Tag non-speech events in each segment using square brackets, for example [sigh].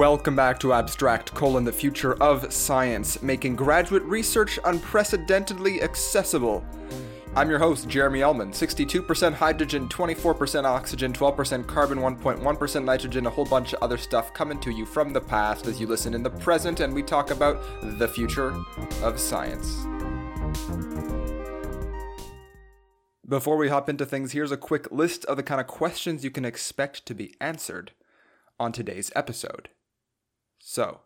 Welcome back to Abstract colon the future of science, making graduate research unprecedentedly accessible. I'm your host, Jeremy Ellman. 62% hydrogen, 24% oxygen, 12% carbon, 1.1% nitrogen, a whole bunch of other stuff coming to you from the past as you listen in the present and we talk about the future of science. Before we hop into things, here's a quick list of the kind of questions you can expect to be answered on today's episode. So,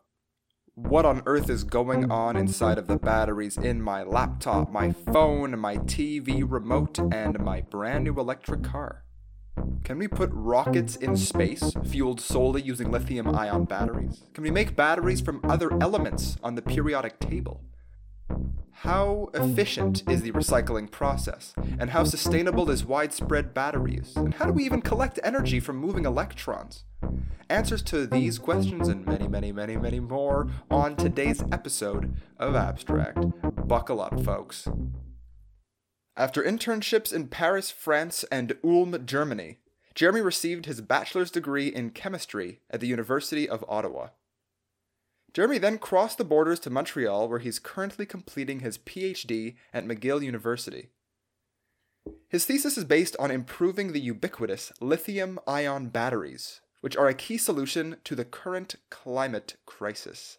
what on earth is going on inside of the batteries in my laptop, my phone, my TV remote, and my brand new electric car? Can we put rockets in space fueled solely using lithium ion batteries? Can we make batteries from other elements on the periodic table? How efficient is the recycling process? And how sustainable is widespread battery use? And how do we even collect energy from moving electrons? Answers to these questions and many, many, many, many more on today's episode of Abstract. Buckle up, folks. After internships in Paris, France, and Ulm, Germany, Jeremy received his bachelor's degree in chemistry at the University of Ottawa. Jeremy then crossed the borders to Montreal, where he's currently completing his PhD at McGill University. His thesis is based on improving the ubiquitous lithium ion batteries, which are a key solution to the current climate crisis.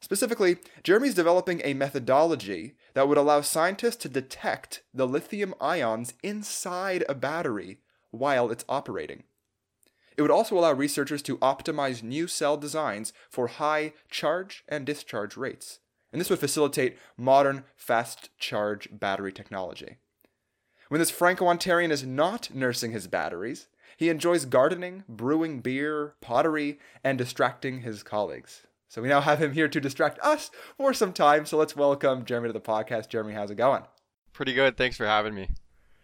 Specifically, Jeremy's developing a methodology that would allow scientists to detect the lithium ions inside a battery while it's operating. It would also allow researchers to optimize new cell designs for high charge and discharge rates. And this would facilitate modern fast charge battery technology. When this Franco Ontarian is not nursing his batteries, he enjoys gardening, brewing beer, pottery, and distracting his colleagues. So we now have him here to distract us for some time. So let's welcome Jeremy to the podcast. Jeremy, how's it going? Pretty good. Thanks for having me.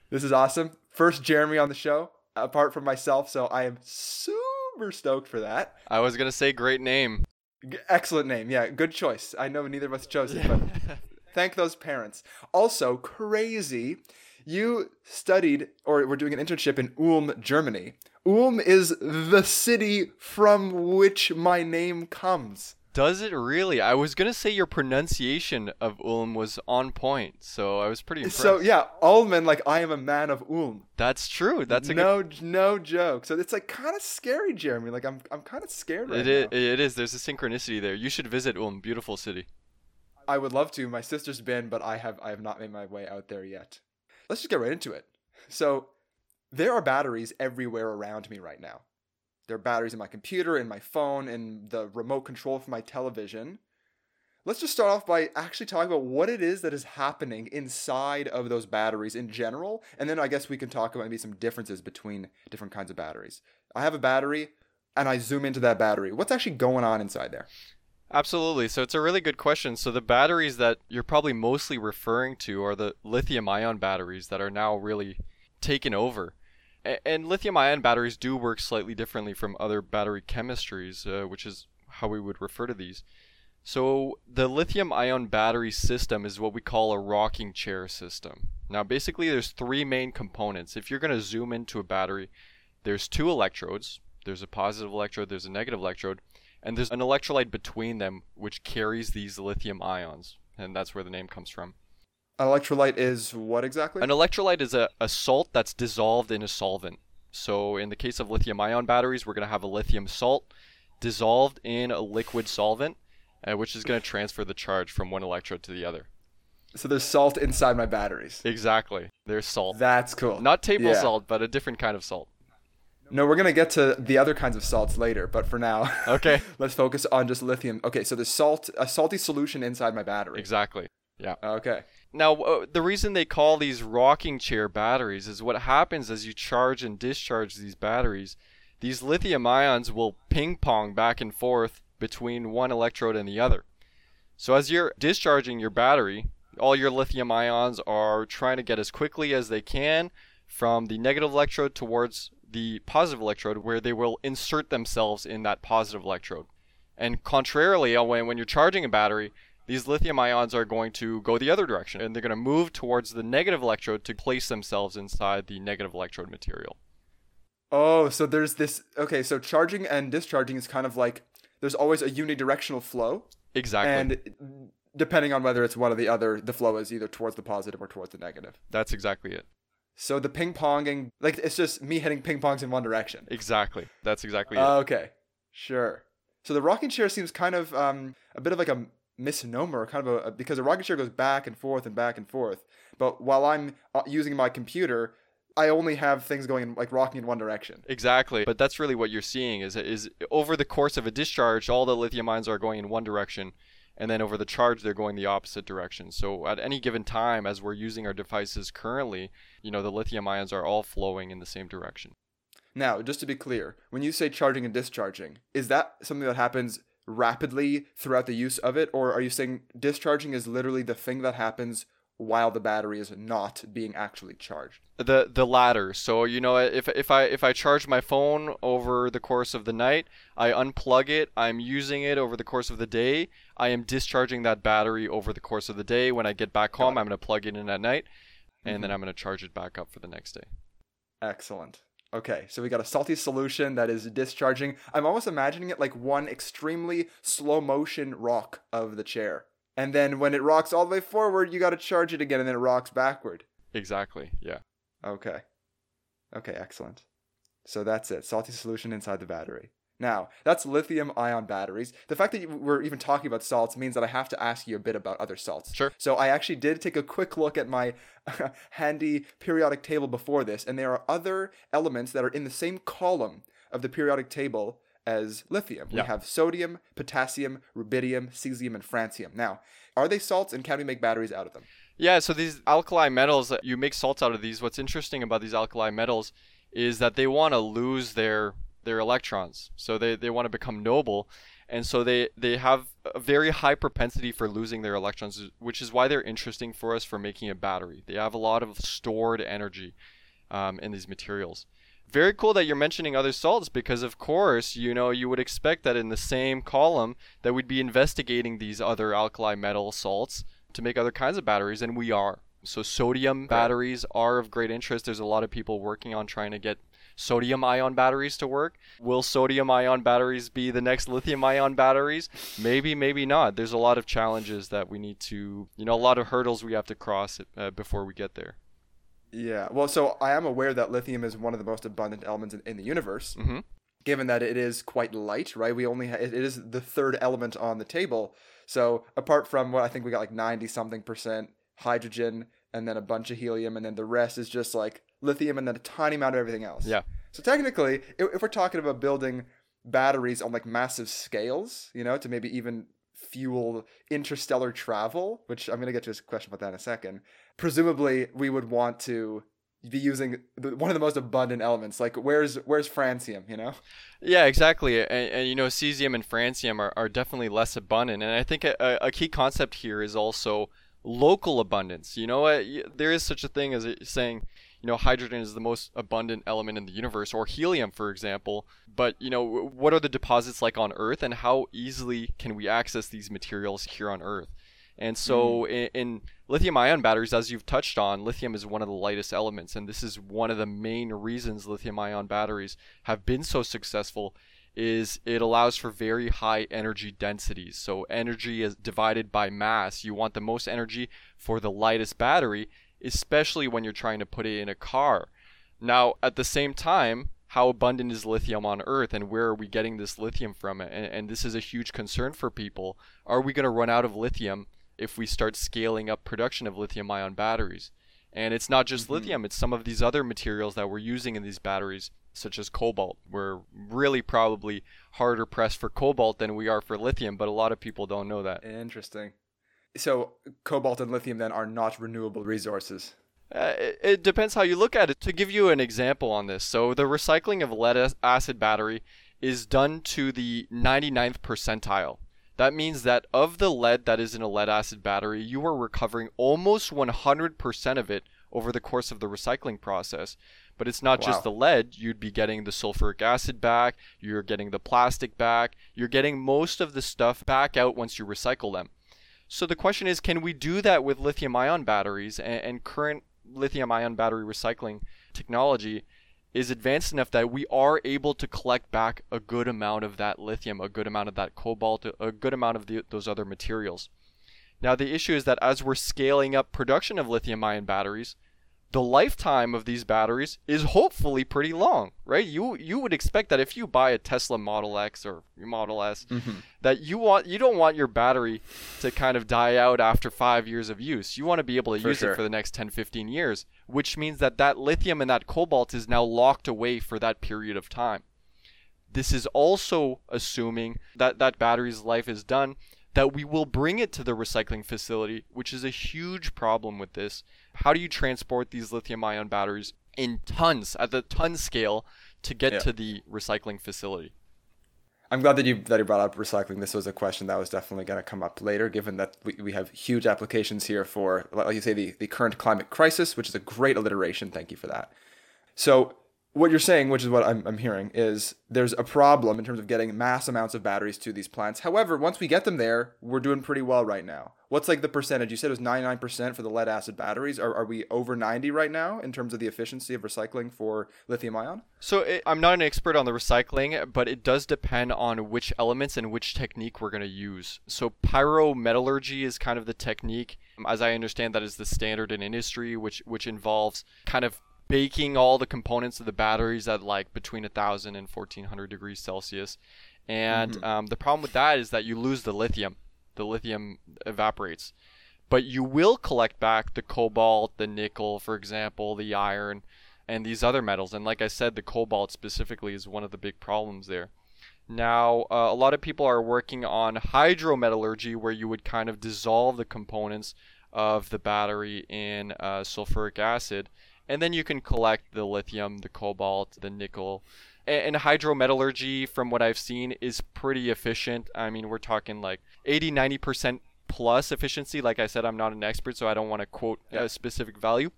This is awesome. First Jeremy on the show, apart from myself. So I am super stoked for that. I was to say great name. G- excellent name. Yeah, good choice. I know neither of us chose it, but [laughs] thank those parents. Also, crazy you studied or were doing an internship in Ulm, Germany. Ulm is the city from which my name comes. Does it really? I was gonna say your pronunciation of Ulm was on point, so I was pretty impressed. So yeah, Ulman, like I am a man of Ulm. That's true. That's a no, good... no joke. So it's like kind of scary, Jeremy. Like I'm, I'm kind of scared right it is, now. It is. There's a synchronicity there. You should visit Ulm. Beautiful city. I would love to. My sister's been, but I have, I have not made my way out there yet. Let's just get right into it. So, there are batteries everywhere around me right now. There are batteries in my computer, in my phone, in the remote control for my television. Let's just start off by actually talking about what it is that is happening inside of those batteries in general, and then I guess we can talk about maybe some differences between different kinds of batteries. I have a battery, and I zoom into that battery. What's actually going on inside there? Absolutely. So it's a really good question. So the batteries that you're probably mostly referring to are the lithium ion batteries that are now really taken over. And lithium ion batteries do work slightly differently from other battery chemistries, uh, which is how we would refer to these. So the lithium ion battery system is what we call a rocking chair system. Now basically there's three main components. If you're going to zoom into a battery, there's two electrodes. There's a positive electrode, there's a negative electrode and there's an electrolyte between them which carries these lithium ions, and that's where the name comes from. An electrolyte is what exactly? An electrolyte is a, a salt that's dissolved in a solvent. So in the case of lithium ion batteries, we're going to have a lithium salt dissolved in a liquid solvent, uh, which is going to transfer the charge from one electrode to the other. So there's salt inside my batteries. Exactly. There's salt. That's cool. Not table yeah. salt, but a different kind of salt. No, we're gonna get to the other kinds of salts later, but for now, [laughs] okay, let's focus on just lithium. Okay, so there's salt, a salty solution inside my battery. Exactly. Yeah. Okay. Now, uh, the reason they call these rocking chair batteries is what happens as you charge and discharge these batteries. These lithium ions will ping pong back and forth between one electrode and the other. So as you're discharging your battery, all your lithium ions are trying to get as quickly as they can from the negative electrode towards the positive electrode where they will insert themselves in that positive electrode. And contrarily, uh, when, when you're charging a battery, these lithium ions are going to go the other direction and they're going to move towards the negative electrode to place themselves inside the negative electrode material. Oh, so there's this. Okay, so charging and discharging is kind of like there's always a unidirectional flow, Exactly. and depending on whether it's one or the other, the flow is either towards the positive or towards the negative. That's exactly it. So the ping ponging, like it's just me hitting ping pongs in one direction. Exactly. That's exactly it. Okay, sure. So the rocking chair seems kind of um, a bit of like a misnomer, kind of a because a rocket chair goes back and forth and back and forth. But while I'm uh, using my computer, I only have things going in, like rocking in one direction. Exactly. But that's really what you're seeing is is over the course of a discharge, all the lithium ions are going in one direction, and then over the charge they're going the opposite direction. So at any given time, as we're using our devices currently, you know the lithium ions are all flowing in the same direction. Now, just to be clear, when you say charging and discharging, is that something that happens rapidly throughout the use of it, or are you saying discharging is literally the thing that happens while the battery is not being actually charged? The the latter. So you know if if I if I charge my phone over the course of the night, I unplug it, I'm using it over the course of the day, I am discharging that battery over the course of the day. When I get back home, I'm going to plug it in at night and then mm-hmm. I'm going to charge it back up for the next day. Excellent. Okay, so we got a salty solution that is discharging. I'm almost imagining it like one extremely slow motion rock of the chair. And then when it rocks all the way forward, you got to charge it again and then it rocks backward. Exactly. Yeah. Okay. Okay, excellent. So that's it. Salty solution inside the battery. Now, that's lithium ion batteries. The fact that you- we're even talking about salts means that I have to ask you a bit about other salts. Sure. So I actually did take a quick look at my [laughs] handy periodic table before this, and there are other elements that are in the same column of the periodic table as lithium. Yeah. We have sodium, potassium, rubidium, cesium, and francium. Now, are they salts, and can we make batteries out of them? Yeah, so these alkali metals, uh, you make salts out of these. What's interesting about these alkali metals is that they want to lose their their electrons. So they, they want to become noble. And so they, they have a very high propensity for losing their electrons, which is why they're interesting for us for making a battery. They have a lot of stored energy um, in these materials. Very cool that you're mentioning other salts because, of course, you know, you would expect that in the same column that we'd be investigating these other alkali metal salts to make other kinds of batteries, and we are. So sodium batteries are of great interest. There's a lot of people working on trying to get sodium ion batteries to work. Will sodium ion batteries be the next lithium ion batteries? Maybe, maybe not. There's a lot of challenges that we need to, you know, a lot of hurdles we have to cross uh, before we get there. Yeah. Well, so I am aware that lithium is one of the most abundant elements in, in the universe. hmm given that it is quite light, right? We only ha- it is the third element on the table. So apart from what I think we got like 90 something percent hydrogen and then a bunch of helium and then the rest is just like lithium and then a tiny amount of everything else. Yeah. So technically, if, if we're talking about building batteries on like massive scales, you know, to maybe even fuel interstellar travel, which I'm going to get to a question about that in a second, presumably we would want to be using the, one of the most abundant elements. Like where's where's francium, you know? Yeah, exactly. And, and you know, cesium and francium are, are definitely less abundant. And I think a, a key concept here is also local abundance. You know, what? There is such a thing as saying, you know, hydrogen is the most abundant element in the universe, or helium, for example. But, you know, what are the deposits like on Earth, and how easily can we access these materials here on Earth? And so, hmm. in, in lithium ion batteries, as you've touched on, lithium is one of the lightest elements. And this is one of the main reasons lithium ion batteries have been so successful is it allows for very high energy densities. So energy is divided by mass. You want the most energy for the lightest battery, especially when you're trying to put it in a car. Now, at the same time, how abundant is lithium on Earth and where are we getting this lithium from? And, and this is a huge concern for people. Are we going to run out of lithium if we start scaling up production of lithium ion batteries? And it's not just mm-hmm. lithium, it's some of these other materials that we're using in these batteries, such as cobalt. We're really probably harder pressed for cobalt than we are for lithium, but a lot of people don't know that. Interesting. So cobalt and lithium then are not renewable resources. Uh, it, it depends how you look at it. To give you an example on this, so the recycling of lead acid battery is done to the 99th percentile. That means that of the lead that is in a lead acid battery, you are recovering almost 100% of it over the course of the recycling process. But it's not Wow. just the lead, you'd be getting the sulfuric acid back, you're getting the plastic back, you're getting most of the stuff back out once you recycle them. So the question is, can we do that with lithium ion batteries and, and current lithium ion battery recycling technology is advanced enough that we are able to collect back a good amount of that lithium, a good amount of that cobalt, a good amount of the, those other materials. Now, the issue is that as we're scaling up production of lithium ion batteries, the lifetime of these batteries is hopefully pretty long, right? You you would expect that if you buy a Tesla Model X or Model S, Mm-hmm. that you want you don't want your battery to kind of die out after 5 years of use. You want to be able to For use sure. it for the next 10 15 years, which means that that lithium and that cobalt is now locked away for that period of time. This is also assuming that that battery's life is done that we will bring it to the recycling facility, which is a huge problem with this. How do you transport these lithium ion batteries in tons at the ton scale to get Yeah. to the recycling facility? I'm glad that you that you brought up recycling. This was a question that was definitely going to come up later, given that we, we have huge applications here for, like you say, the, the current climate crisis, which is a great alliteration. Thank you for that. So what you're saying, which is what I'm, I'm hearing, is there's a problem in terms of getting mass amounts of batteries to these plants. However, once we get them there, we're doing pretty well right now. What's like the percentage? You said it was 99% for the lead acid batteries. Are, are we over 90 right now in terms of the efficiency of recycling for lithium ion? So it, I'm not an expert on the recycling, but it does depend on which elements and which technique we're going to use. So pyrometallurgy is kind of the technique, as I understand that is the standard in industry, which which involves kind of baking all the components of the batteries at like between 1000 and 1400 degrees Celsius. And um, the problem with that is that you lose the lithium. The lithium evaporates. But you will collect back the cobalt, the nickel, for example, the iron, and these other metals. And like I said, the cobalt specifically is one of the big problems there. Now, uh, a lot of people are working on hydrometallurgy, where you would kind of dissolve the components of the battery in uh, sulfuric acid, and then you can collect the lithium, the cobalt, the nickel. A- And hydrometallurgy, from what I've seen, is pretty efficient. I mean, we're talking like 80 90% plus efficiency. Like I said, I'm not an expert, so I don't want to quote Yeah. a specific value,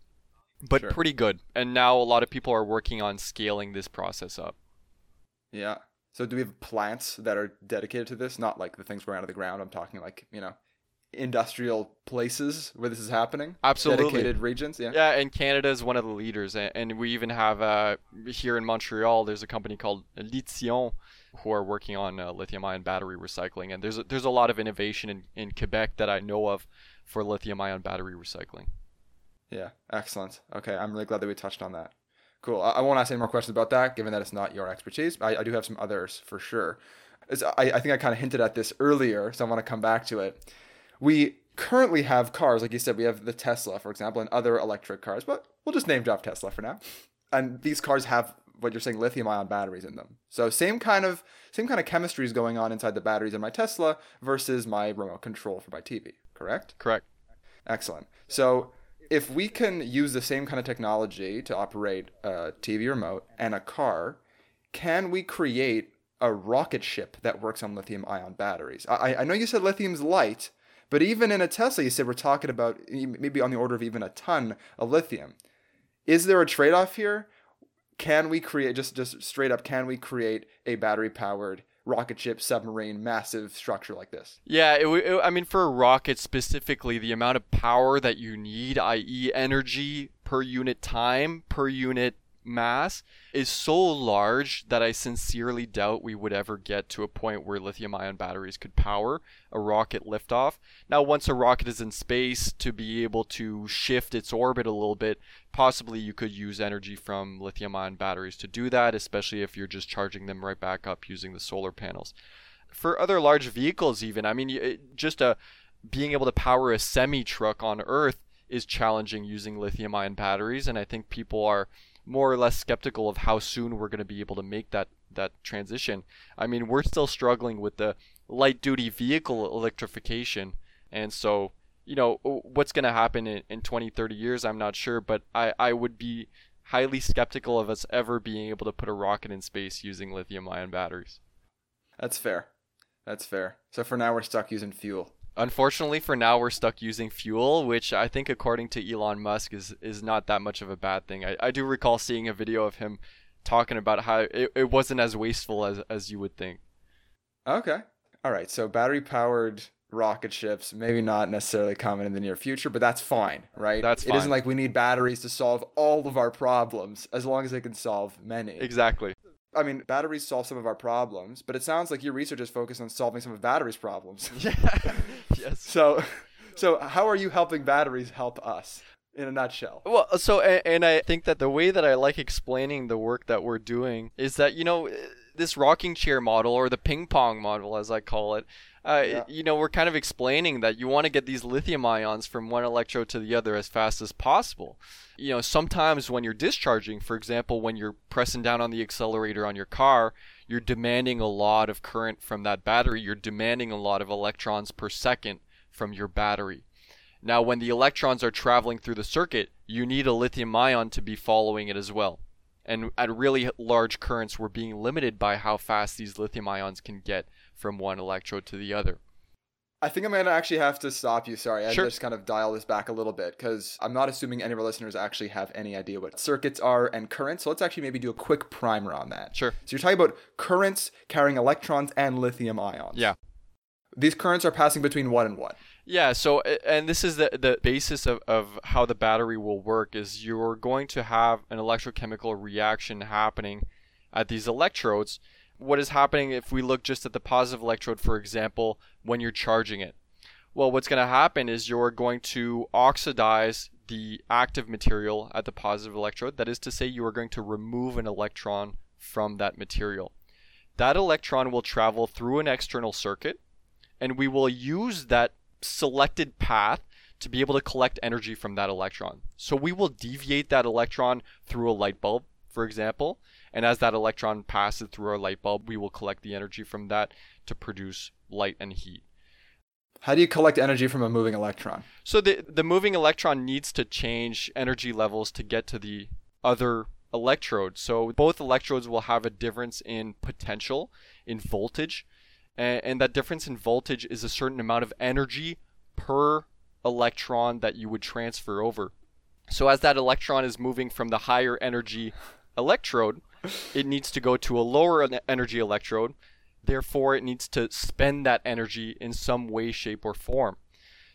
but Sure. pretty good. And now a lot of people are working on scaling this process up. Yeah. So do we have plants that are dedicated to this? Not like the things growing out of the ground. I'm talking like, you know, industrial places where this is happening. Absolutely. Dedicated regions. Yeah. Yeah, and Canada is one of the leaders, and we even have uh, here in Montreal. There's a company called Lithion who are working on uh, lithium-ion battery recycling, and there's a, there's a lot of innovation in, in Quebec that I know of for lithium-ion battery recycling. Yeah. Excellent. Okay. I'm really glad that we touched on that. Cool. I, I won't ask any more questions about that, given that it's not your expertise. I, I do have some others for sure. I, I think I kind of hinted at this earlier, so I want to come back to it. We currently have cars, like you said, we have the Tesla, for example, and other electric cars, but we'll just name drop Tesla for now. And these cars have what you're saying, lithium ion batteries in them. So same kind of same kind of chemistry is going on inside the batteries in my Tesla versus my remote control for my TV, correct? Correct. Excellent. So if we can use the same kind of technology to operate a TV remote and a car, can we create a rocket ship that works on lithium ion batteries? I, I know you said lithium's light, but even in a Tesla, you said we're talking about maybe on the order of even a ton of lithium. Is there a trade off here? Can we create, just, just straight up, can we create a battery powered rocket ship, submarine, massive structure like this? Yeah, it, it, I mean, for a rocket specifically, the amount of power that you need, i.e., energy per unit time, per unit mass, is so large that I sincerely doubt we would ever get to a point where lithium ion batteries could power a rocket liftoff. Now, once a rocket is in space, to be able to shift its orbit a little bit, possibly you could use energy from lithium ion batteries to do that, especially if you're just charging them right back up using the solar panels for other large vehicles even i mean just a being able to power a semi truck on earth is challenging using lithium ion batteries and i think people are more or less skeptical of how soon we're going to be able to make that that transition i mean we're still struggling with the light duty vehicle electrification and so you know what's going to happen in, in 20 30 years i'm not sure but i i would be highly skeptical of us ever being able to put a rocket in space using lithium ion batteries That's fair. That's fair. So for now, we're stuck using fuel. Unfortunately, for now, we're stuck using fuel, which I think, according to Elon Musk, is is not that much of a bad thing. I, I do recall seeing a video of him talking about how it, it wasn't as wasteful as as you would think. Okay. All right. So battery powered rocket ships, maybe not necessarily coming in the near future, but that's fine, right? That's fine. It isn't like we need batteries to solve all of our problems, as long as they can solve many. Exactly. I mean, batteries solve some of our problems, but it sounds like your research is focused on solving some of batteries' problems. [laughs] Yeah. yes. so, so how are you helping batteries help us? In a nutshell. Well, so and, and I think that the way that I like explaining the work that we're doing is that you know this rocking chair model or the ping pong model as I call it. Uh, Yeah. You know, we're kind of explaining that you want to get these lithium ions from one electrode to the other as fast as possible. You know, sometimes when you're discharging, for example, when you're pressing down on the accelerator on your car, you're demanding a lot of current from that battery. You're demanding a lot of electrons per second from your battery. Now, when the electrons are traveling through the circuit, you need a lithium ion to be following it as well. And at really large currents, we're being limited by how fast these lithium ions can get from one electrode to the other. I think I'm gonna actually have to stop you. Sorry, I Sure. just kind of dial this back a little bit because I'm not assuming any of our listeners actually have any idea what circuits are and currents. So let's actually maybe do a quick primer on that. Sure. So you're talking about currents carrying electrons and lithium ions. Yeah. These currents are passing between what and what? Yeah, so and this is the the basis of, of how the battery will work is you're going to have an electrochemical reaction happening at these electrodes. What is happening if we look just at the positive electrode for example when you're charging it? Well, what's going to happen is you're going to oxidize the active material at the positive electrode. That is to say you are going to remove an electron from that material. That electron will travel through an external circuit and we will use that selected path to be able to collect energy from that electron. So we will deviate that electron through a light bulb, for example, and as that electron passes through our light bulb, we will collect the energy from that to produce light and heat. How do you collect energy from a moving electron? So the the moving electron needs to change energy levels to get to the other electrode. So both electrodes will have a difference in potential, in voltage, and, and that difference in voltage is a certain amount of energy per electron that you would transfer over. So as that electron is moving from the higher energy electrode, it needs to go to a lower energy electrode. Therefore, it needs to spend that energy in some way, shape, or form.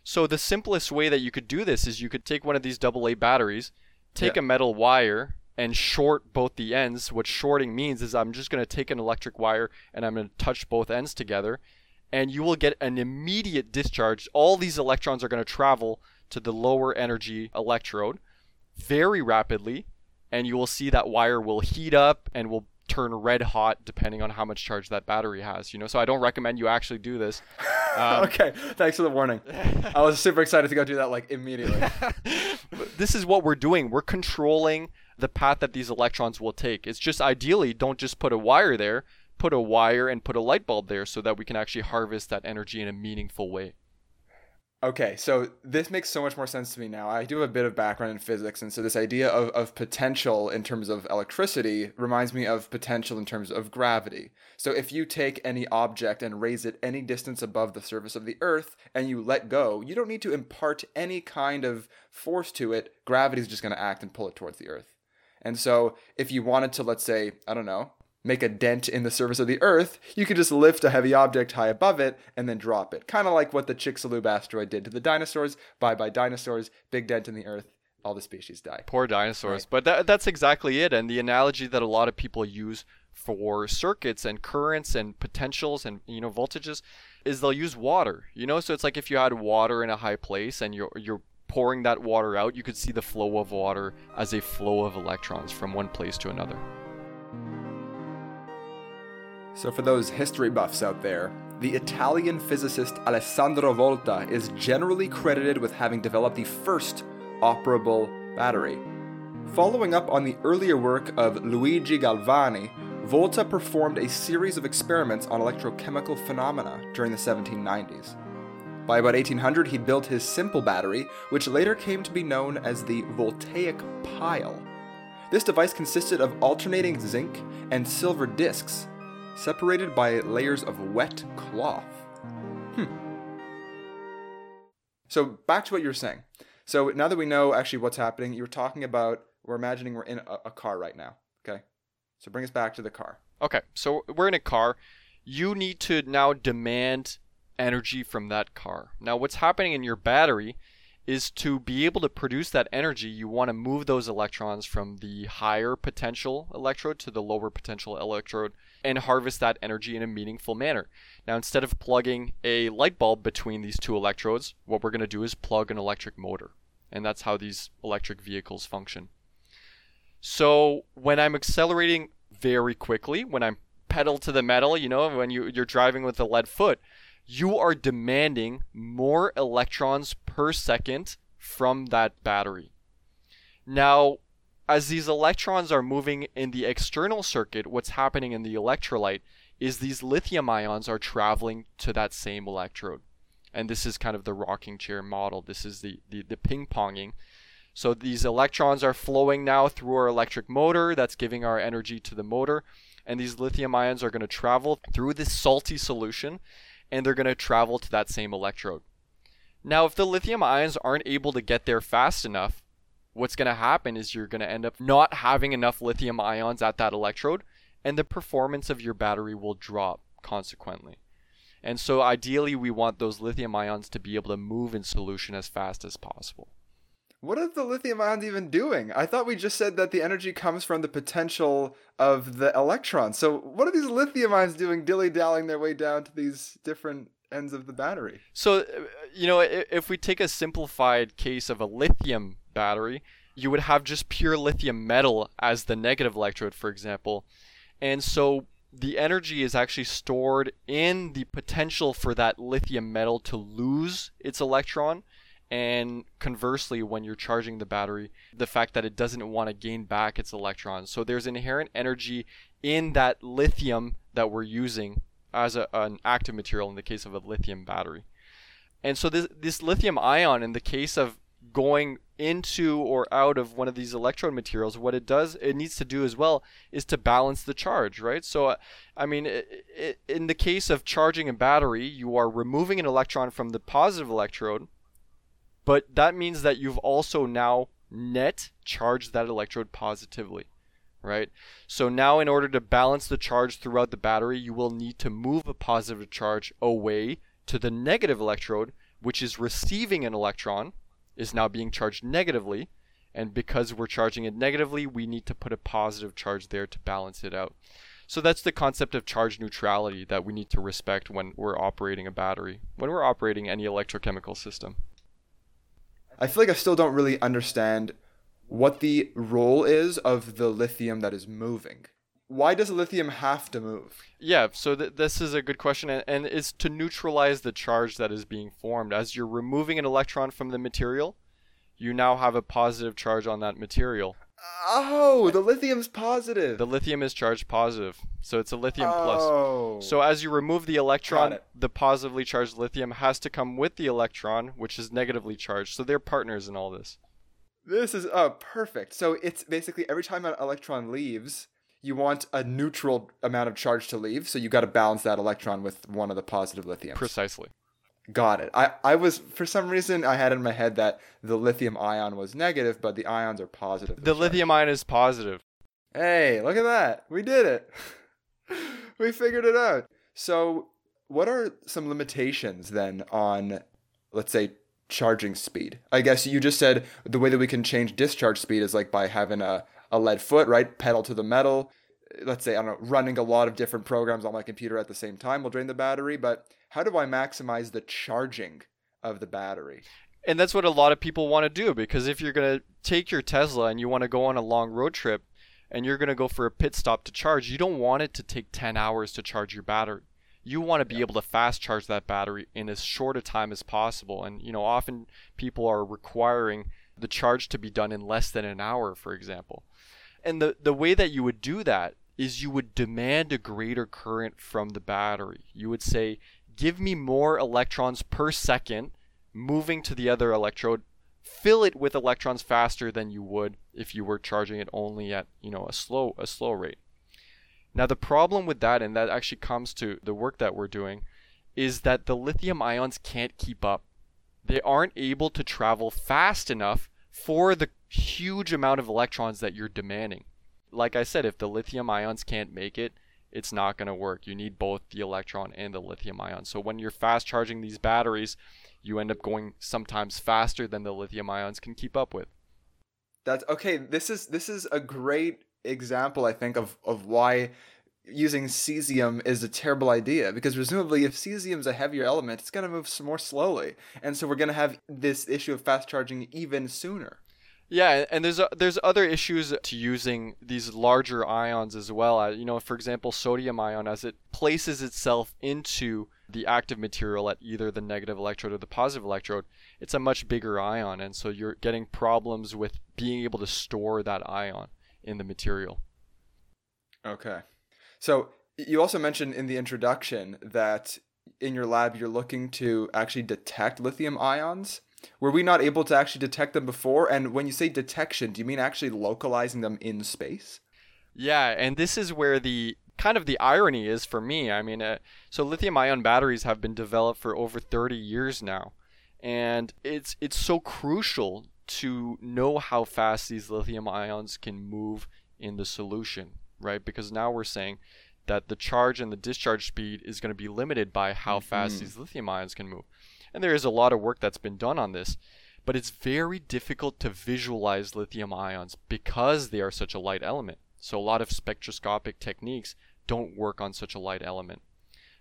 So the simplest way that you could do this is you could take one of these AA batteries, take Yeah. a metal wire, and short both the ends. What shorting means is I'm just going to take an electric wire and I'm going to touch both ends together, and you will get an immediate discharge. All these electrons are going to travel to the lower energy electrode very rapidly, and you will see that wire will heat up and will turn red hot depending on how much charge that battery has. You know, so I don't recommend you actually do this. [laughs] Um, okay, thanks for the warning. I was super excited to go do that like immediately. [laughs] This is what we're doing. We're controlling the path that these electrons will take. It's just ideally don't just put a wire there, put a wire and put a light bulb there so that we can actually harvest that energy in a meaningful way. Okay, so this makes so much more sense to me now. I do have a bit of background in physics, and so this idea of, of potential in terms of electricity reminds me of potential in terms of gravity. So if you take any object and raise it any distance above the surface of the Earth and you let go, you don't need to impart any kind of force to it. Gravity is just going to act and pull it towards the Earth. And so if you wanted to, let's say, I don't know, make a dent in the surface of the Earth, you could just lift a heavy object high above it and then drop it. Kind of like what the Chicxulub asteroid did to the dinosaurs. Bye bye dinosaurs, big dent in the Earth, all the species die. Poor dinosaurs. Right. But that, that's exactly it. And the analogy that a lot of people use for circuits and currents and potentials and you know voltages is they'll use water. You know, so it's like if you had water in a high place and you're you're pouring that water out, you could see the flow of water as a flow of electrons from one place to another. So, for those history buffs out there, the Italian physicist Alessandro Volta is generally credited with having developed the first operable battery. Following up on the earlier work of Luigi Galvani, Volta performed a series of experiments on electrochemical phenomena during the 1790s. By about 1800, he'd built his simple battery, which later came to be known as the voltaic pile. This device consisted of alternating zinc and silver discs, separated by layers of wet cloth. Hmm. So back to what you were saying. So now that we know actually what's happening, you were talking about we're imagining we're in a, a car right now. Okay. So bring us back to the car. Okay, so we're in a car. You need to now demand energy from that car. Now, what's happening in your battery is to be able to produce that energy, you want to move those electrons from the higher potential electrode to the lower potential electrode and harvest that energy in a meaningful manner. Now, instead of plugging a light bulb between these two electrodes, what we're going to do is plug an electric motor. And that's how these electric vehicles function. So, when I'm accelerating very quickly, when I'm pedal to the metal, you know, when you, you're driving with a lead foot, you are demanding more electrons per second from that battery. Now, as these electrons are moving in the external circuit, what's happening in the electrolyte is these lithium ions are traveling to that same electrode. And this is kind of the rocking chair model. This is the, the, the ping ponging. So these electrons are flowing now through our electric motor that's giving our energy to the motor. And these lithium ions are going to travel through this salty solution and they're going to travel to that same electrode. Now, if the lithium ions aren't able to get there fast enough, what's going to happen is you're going to end up not having enough lithium ions at that electrode, and the performance of your battery will drop consequently. And so, ideally, we want those lithium ions to be able to move in solution as fast as possible. What are the lithium ions even doing? I thought we just said that the energy comes from the potential of the electrons. So, what are these lithium ions doing dilly dallying their way down to these different ends of the battery? So, uh, you know, if we take a simplified case of a lithium battery, you would have just pure lithium metal as the negative electrode, for example. And so, the energy is actually stored in the potential for that lithium metal to lose its electron and conversely when you're charging the battery the fact that it doesn't want to gain back its electrons. So there's inherent energy in that lithium that we're using as a, an active material in the case of a lithium battery. And so this, this lithium ion in the case of going into or out of one of these electrode materials what it does it needs to do as well is to balance the charge right? So i mean it, it, in the case of charging a battery you are removing an electron from the positive electrode but that means that you've also now net charged that electrode positively, right? So now in order to balance the charge throughout the battery, you will need to move a positive charge away to the negative electrode, which is receiving an electron, is now being charged negatively. And because we're charging it negatively, we need to put a positive charge there to balance it out. So that's the concept of charge neutrality that we need to respect when we're operating a battery, when we're operating any electrochemical system. I feel like I still don't really understand what the role is of the lithium that is moving. Why does lithium have to move? Yeah, so th- this is a good question, and, and it's to neutralize the charge that is being formed. As you're removing an electron from the material, you now have a positive charge on that material. Oh, the lithium's positive. The lithium is charged positive, so it's a lithium oh. plus. So as you remove the electron, the positively charged lithium has to come with the electron, which is negatively charged. So they're partners in all this. This is uh perfect. So it's basically every time an electron leaves, you want a neutral amount of charge to leave, so you got to balance that electron with one of the positive lithiums. Precisely. Got it. I, I was for some reason I had in my head that the lithium ion was negative, but the ions are positive. The lithium ion is positive. Hey, look at that. We did it. [laughs] we figured it out. So, what are some limitations then on let's say charging speed? I guess you just said the way that we can change discharge speed is like by having a, a lead foot, right? Pedal to the metal. Let's say I don't know, running a lot of different programs on my computer at the same time will drain the battery, but how do I maximize the charging of the battery? And that's what a lot of people want to do because if you're going to take your Tesla and you want to go on a long road trip and you're going to go for a pit stop to charge, you don't want it to take 10 hours to charge your battery. You want to be able to fast charge that battery in as short a time as possible. And, you know, often people are requiring the charge to be done in less than an hour, for example. And the, the way that you would do that is you would demand a greater current from the battery. You would say, give me more electrons per second moving to the other electrode. Fill it with electrons faster than you would if you were charging it only at you know a slow a slow rate. Now the problem with that and that actually comes to the work that we're doing is that the lithium ions can't keep up. They aren't able to travel fast enough for the huge amount of electrons that you're demanding like i said if the lithium ions can't make it it's not going to work. You need both the electron and the lithium ion. So when you're fast charging these batteries, you end up going sometimes faster than the lithium ions can keep up with. That's okay. This is this is a great example, I think, of of why using cesium is a terrible idea because presumably if cesium is a heavier element, it's going to move more slowly, and so we're going to have this issue of fast charging even sooner. Yeah, and there's uh, there's other issues to using these larger ions as well. Uh, you know, for example, sodium ion as it places itself into the active material at either the negative electrode or the positive electrode, it's a much bigger ion, and so you're getting problems with being able to store that ion in the material. Okay. So you also mentioned in the introduction that in your lab you're looking to actually detect lithium ions. Were we not able to actually detect them before? And when you say detection, do you mean actually localizing them in space? Yeah, and this is where the kind of the irony is for me. I mean, uh, so lithium ion batteries have been developed for over 30 years now. And it's it's so crucial to know how fast these lithium ions can move in the solution, right? Because now we're saying that the charge and the discharge speed is going to be limited by how mm-hmm. fast these lithium ions can move. And there is a lot of work that's been done on this, but it's very difficult to visualize lithium ions because they are such a light element. So a lot of spectroscopic techniques don't work on such a light element.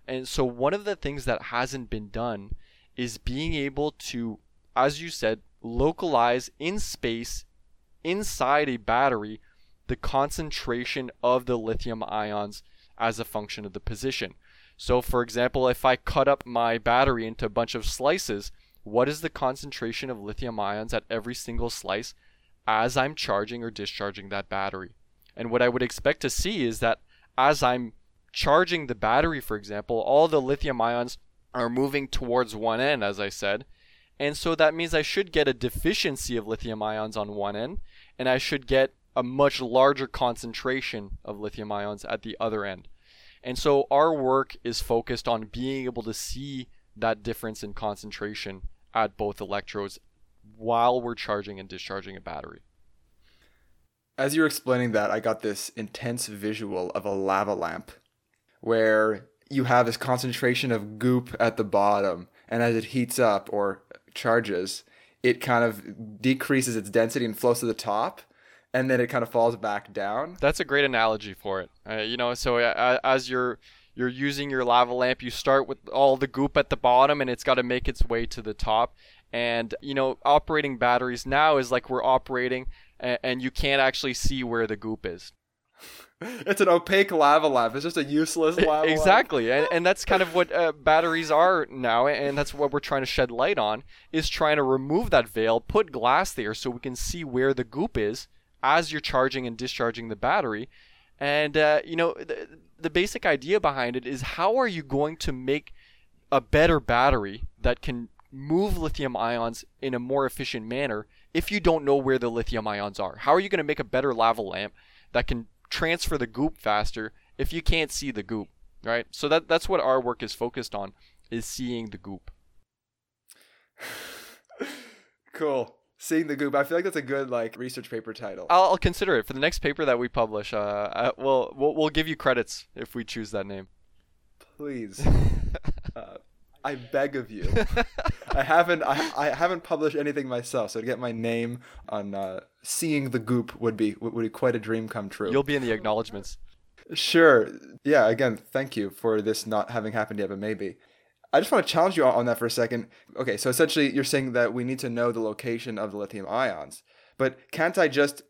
And so one of the things that hasn't been done is being able to, as you said, localize in space inside a battery the concentration of the lithium ions as a function of the position. So, for example, if I cut up my battery into a bunch of slices, what is the concentration of lithium ions at every single slice as I'm charging or discharging that battery? And what I would expect to see is that as I'm charging the battery, for example, all the lithium ions are moving towards one end, as I said. And so that means I should get a deficiency of lithium ions on one end, and I should get a much larger concentration of lithium ions at the other end. And so our work is focused on being able to see that difference in concentration at both electrodes while we're charging and discharging a battery. As you were explaining that, I got this intense visual of a lava lamp where you have this concentration of goop at the bottom, and as it heats up or charges, it kind of decreases its density and flows to the top, and then it kind of falls back down. That's a great analogy for it. Uh, you know, so uh, as you're you're using your lava lamp, you start with all the goop at the bottom, and it's got to make its way to the top. And you know, operating batteries now is like we're operating, and, and you can't actually see where the goop is [laughs] it's an opaque lava lamp. It's just a useless lava exactly. and, and that's kind of what uh, batteries are now, and that's what we're trying to shed light on, is trying to remove that veil, put glass there so we can see where the goop is as you're charging and discharging the battery. And, uh, you know, the, the basic idea behind it is how are you going to make a better battery that can move lithium ions in a more efficient manner if you don't know where the lithium ions are? How are you going to make a better lava lamp that can transfer the goop faster if you can't see the goop, right? So that that's what our work is focused on is seeing the goop. [laughs] cool. Seeing the goop. I feel like that's a good like research paper title. I'll, I'll consider it for the next paper that we publish. Uh, I, we'll, we'll we'll give you credits if we choose that name. Please. [laughs] uh, I beg of you. [laughs] I haven't I, I haven't published anything myself, so to get my name on uh, seeing the goop would be would be quite a dream come true. You'll be in the acknowledgments. Sure. Yeah. Again, thank you for this not having happened yet, but maybe. I just want to challenge you on that for a second. Okay, so essentially, you're saying that we need to know the location of the lithium ions, but can't I just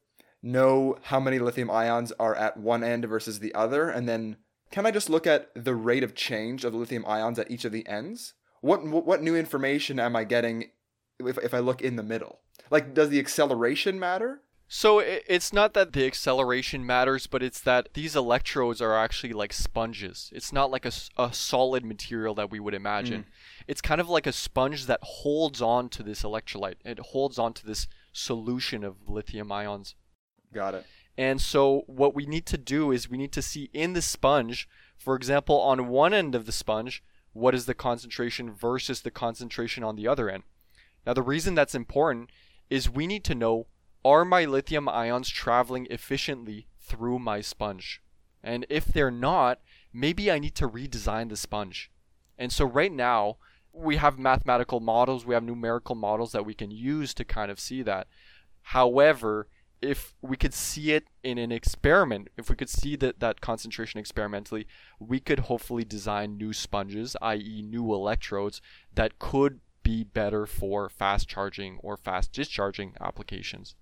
know how many lithium ions are at one end versus the other, and then can I just look at the rate of change of the lithium ions at each of the ends? What what new information am I getting if if I look in the middle? Like, does the acceleration matter? So it's not that the acceleration matters, but it's that these electrodes are actually like sponges. It's not like a, a solid material that we would imagine. Mm. It's kind of like a sponge that holds on to this electrolyte. It holds on to this solution of lithium ions. Got it. And so what we need to do is we need to see in the sponge, for example, on one end of the sponge, what is the concentration versus the concentration on the other end. Now the reason that's important is we need to know are my lithium ions traveling efficiently through my sponge? And if they're not, maybe I need to redesign the sponge. And so right now, we have mathematical models, we have numerical models that we can use to kind of see that. However, if we could see it in an experiment, if we could see that, that concentration experimentally, we could hopefully design new sponges, i.e., new electrodes that could be better for fast charging or fast discharging applications.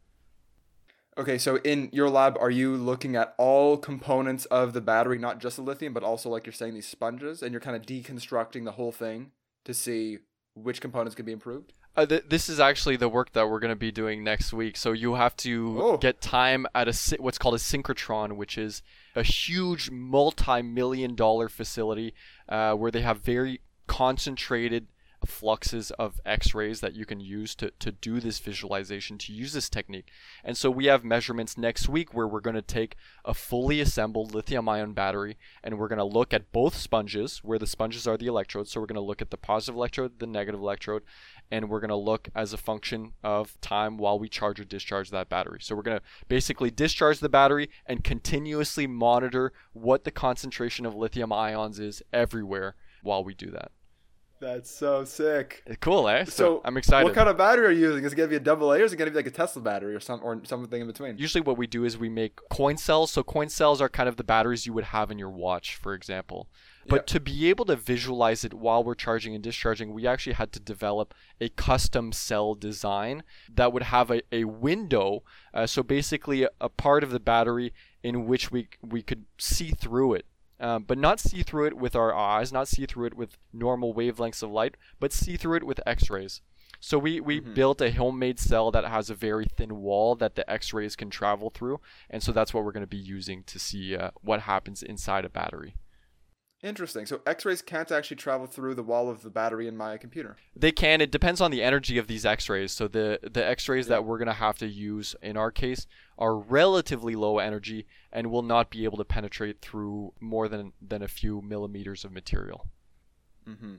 Okay, so in your lab, are you looking at all components of the battery, not just the lithium, but also, like you're saying, these sponges, and you're kind of deconstructing the whole thing to see which components can be improved? Uh, th- this is actually the work that we're going to be doing next week. So you have to Oh. get time at a sy- what's called a synchrotron, which is a huge multi-million dollar facility uh, where they have very concentrated fluxes of x-rays that you can use to, to do this visualization to use this technique and so we have measurements next week where we're going to take a fully assembled lithium ion battery and we're going to look at both sponges where the sponges are the electrodes so we're going to look at the positive electrode the negative electrode and we're going to look as a function of time while we charge or discharge that battery. So we're going to basically discharge the battery and continuously monitor what the concentration of lithium ions is everywhere while we do that. That's so sick. Cool, eh? So, So, I'm excited. What kind of battery are you using? Is it gonna be a double A, or is it gonna be like a Tesla battery, or some, or something in between? Usually, what we do is we make coin cells. So, coin cells are kind of the batteries you would have in your watch, for example. But Yep. to be able to visualize it while we're charging and discharging, we actually had to develop a custom cell design that would have a, a window. Uh, so, basically, a, a part of the battery in which we, we could see through it. Um, but not see through it with our eyes, not see through it with normal wavelengths of light, but see through it with X rays. So we, we Mhm. built a homemade cell that has a very thin wall that the X-rays can travel through, and so that's what we're going to be using to see uh, what happens inside a battery. Interesting. So X-rays can't actually travel through the wall of the battery in my computer. They can. It depends on the energy of these X-rays. So the the X-rays that we're going to have to use in our case are relatively low energy and will not be able to penetrate through more than than a few millimeters of material. hmm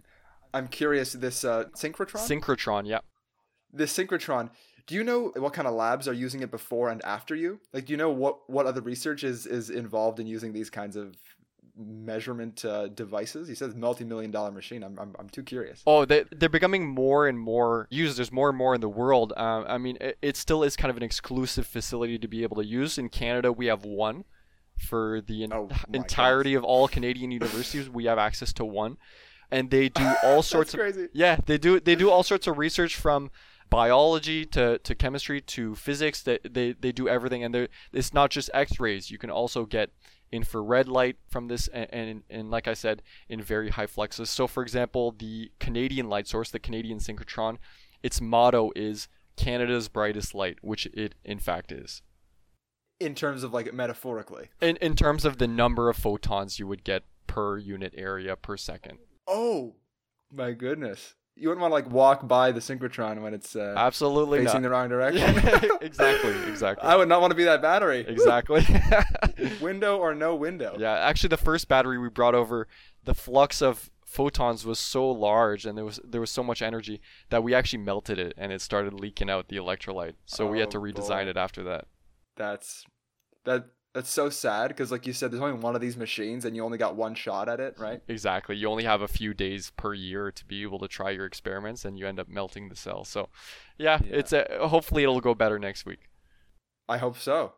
I'm curious. This uh, synchrotron. Synchrotron, yeah. this synchrotron. Do you know what kind of labs are using it before and after you? Like, do you know what what other research is is involved in using these kinds of measurement uh, devices? He says multi-million dollar machine. I'm, I'm I'm too curious. Oh, they, they're becoming more and more used. There's more and more in the world. Uh, I mean, it, it still is kind of an exclusive facility to be able to use. In Canada, we have one. For the en- Oh, entirety of all Canadian [laughs] universities, we have access to one, and they do all [laughs] sorts of crazy. yeah, they do they do all sorts of research from biology to, to chemistry to physics. They, they they do everything, and it's not just X-rays. You can also get infrared light from this, and, and and like I said, in very high fluxes. So, for example, the Canadian light source, the Canadian synchrotron, its motto is Canada's brightest light, which it in fact is. In terms of like metaphorically. In in terms of the number of photons you would get per unit area per second. Oh my goodness! You wouldn't want to like walk by the synchrotron when it's uh, Absolutely facing not. the wrong [laughs] direction. Yeah, [laughs] exactly, exactly. I would not want to be that battery. [laughs] exactly. window or no window. yeah, actually, the first battery we brought over, the flux of photons was so large and there was there was so much energy that we actually melted it and it started leaking out the electrolyte. So we had to Oh, redesign boy. it after that. That's that. That's so sad because, like you said, there's only one of these machines, and you only got one shot at it, right? Exactly. You only have a few days per year to be able to try your experiments, and you end up melting the cell. So, yeah, Yeah. it's a, hopefully it'll go better next week. I hope so.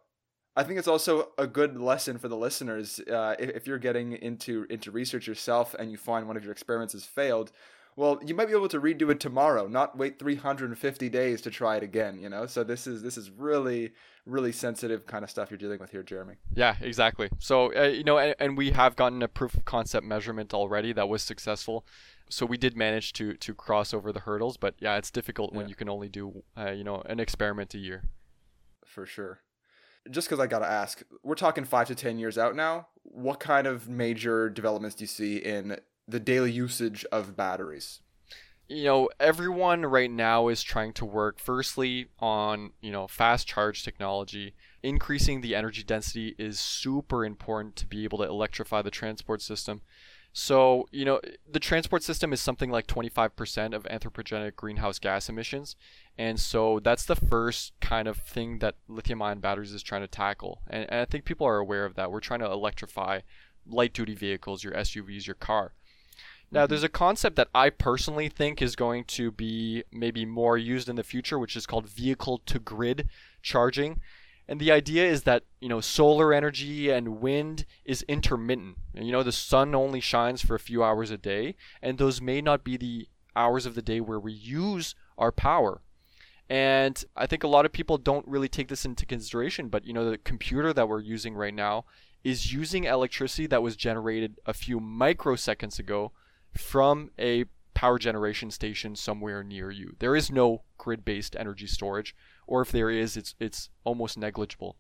I think it's also a good lesson for the listeners. Uh, if, if you're getting into into research yourself and you find one of your experiments has failed, well, you might be able to redo it tomorrow, not wait 350 days to try it again. You know, so this is this is really really sensitive kind of stuff you're dealing with here, Jeremy. Yeah, exactly. So, uh, you know, and, and we have gotten a proof of concept measurement already that was successful. So we did manage to to cross over the hurdles, but yeah, it's difficult when you can only do uh, you know an experiment a year. For sure. Just because I gotta ask, we're talking five to ten years out now. What kind of major developments do you see in the daily usage of batteries? you know everyone right now is trying to work firstly on you know fast charge technology. Increasing the energy density is super important to be able to electrify the transport system. So you know the transport system is something like 25% of anthropogenic greenhouse gas emissions. And so that's the first kind of thing that lithium ion batteries is trying to tackle. And, and i think people are aware of that. We're trying to electrify light duty vehicles, your SUVs, your car. Now, there's a concept that I personally think is going to be maybe more used in the future, which is called vehicle to grid charging. And the idea is that, you know, solar energy and wind is intermittent. And, you know, the sun only shines for a few hours a day, and those may not be the hours of the day where we use our power. And I think a lot of people don't really take this into consideration, but you know, the computer that we're using right now is using electricity that was generated a few microseconds ago from a power generation station somewhere near you. There is no grid-based energy storage, or if there is, it's it's almost negligible.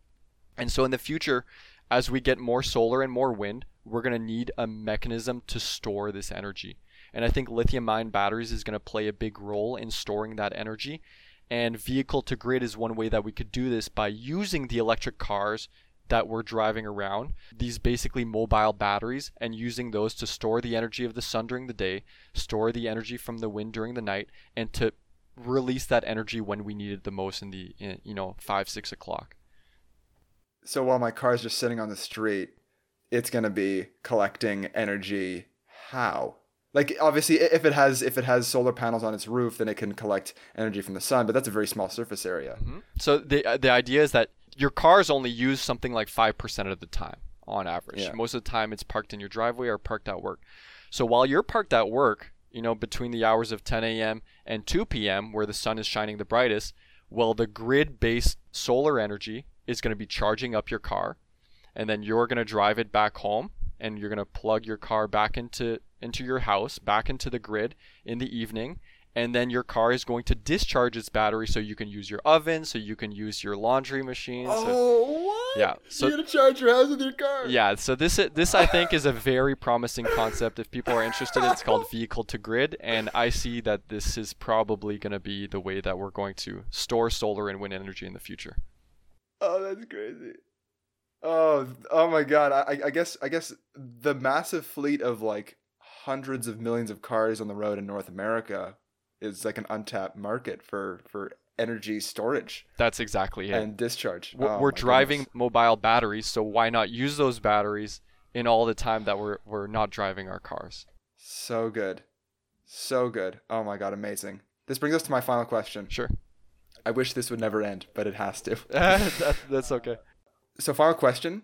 And so in the future, as we get more solar and more wind, we're going to need a mechanism to store this energy. And I think lithium ion batteries is going to play a big role in storing that energy. And vehicle to grid is one way that we could do this by using the electric cars that we're driving around, these basically mobile batteries, and using those to store the energy of the sun during the day, store the energy from the wind during the night, and to release that energy when we need it the most in the in, you know five six o'clock. So while my car's just sitting on the street, it's gonna be collecting energy. How? Like obviously, if it has if it has solar panels on its roof, then it can collect energy from the sun. But that's a very small surface area. Mm-hmm. So the the idea is that your cars only used something like 5% of the time on average. Yeah. Most of the time it's parked in your driveway or parked at work. So while you're parked at work, you know, between the hours of 10 a.m. and 2 p.m., where the sun is shining the brightest, well, the grid based solar energy is going to be charging up your car. And then you're going to drive it back home and you're going to plug your car back into, into your house, back into the grid in the evening and then your car is going to discharge its battery so you can use your oven, so you can use your laundry machine. Oh, what? Yeah. So you're gonna charge your house with your car. Yeah. So this this I think is a very promising concept. If people are interested, it's called vehicle to grid, and I see that this is probably going to be the way that we're going to store solar and wind energy in the future. Oh, that's crazy. Oh, oh my God! I, I guess I guess the massive fleet of like hundreds of millions of cars on the road in North America is like an untapped market for for energy storage. That's exactly it. And discharge. We're, oh, we're driving goodness. mobile batteries, so why not use those batteries in all the time that we're we're not driving our cars? So good. So good. Oh my god, amazing. This brings us to my final question. Sure. I wish this would never end, but it has to. [laughs] that, that's okay. So final question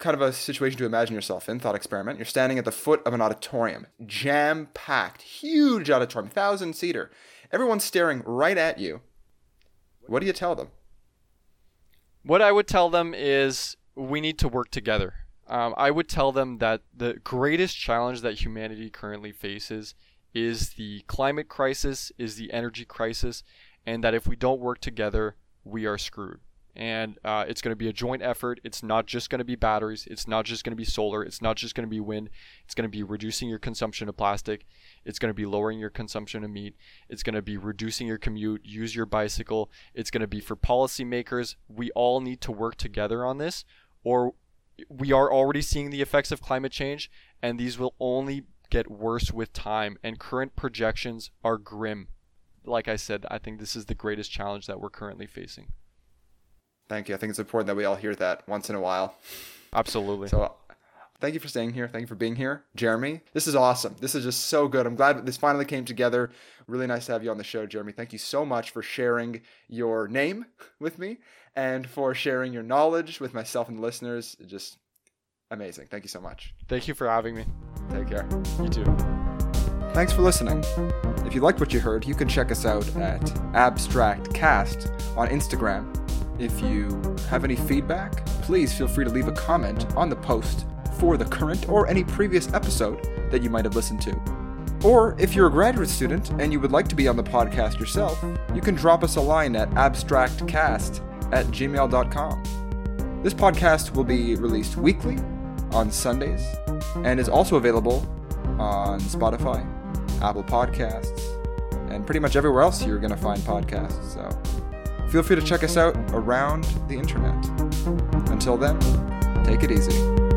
kind of a situation to imagine yourself in, thought experiment. You're standing at the foot of an auditorium, jam packed, huge auditorium, thousand seater. Everyone's staring right at you. What do you tell them? What I would tell them is we need to work together. Um, I would tell them that the greatest challenge that humanity currently faces is the climate crisis, is the energy crisis, and that if we don't work together, we are screwed and uh, it's going to be a joint effort. It's not just going to be batteries. It's not just going to be solar. It's not just going to be wind. It's going to be reducing your consumption of plastic. It's going to be lowering your consumption of meat. It's going to be reducing your commute. Use your bicycle. It's going to be for policymakers. We all need to work together on this, or we are already seeing the effects of climate change, and these will only get worse with time. And current projections are grim. Like I said, I think this is the greatest challenge that we're currently facing. Thank you. I think it's important that we all hear that once in a while. Absolutely. So thank you for staying here. Thank you for being here, Jeremy. This is awesome. This is just so good. I'm glad this finally came together. Really nice to have you on the show, Jeremy. Thank you so much for sharing your name [laughs] with me and for sharing your knowledge with myself and the listeners. Just amazing. Thank you so much. Thank you for having me. Take care. You too. Thanks for listening. If you liked what you heard, you can check us out at Abstract Cast on Instagram if you have any feedback, please feel free to leave a comment on the post for the current or any previous episode that you might have listened to. Or if you're a graduate student and you would like to be on the podcast yourself, you can drop us a line at abstractcast at gmail.com. This podcast will be released weekly on Sundays and is also available on Spotify, Apple Podcasts, and pretty much everywhere else you're going to find podcasts. So Feel free to check us out around the internet. Until then, take it easy.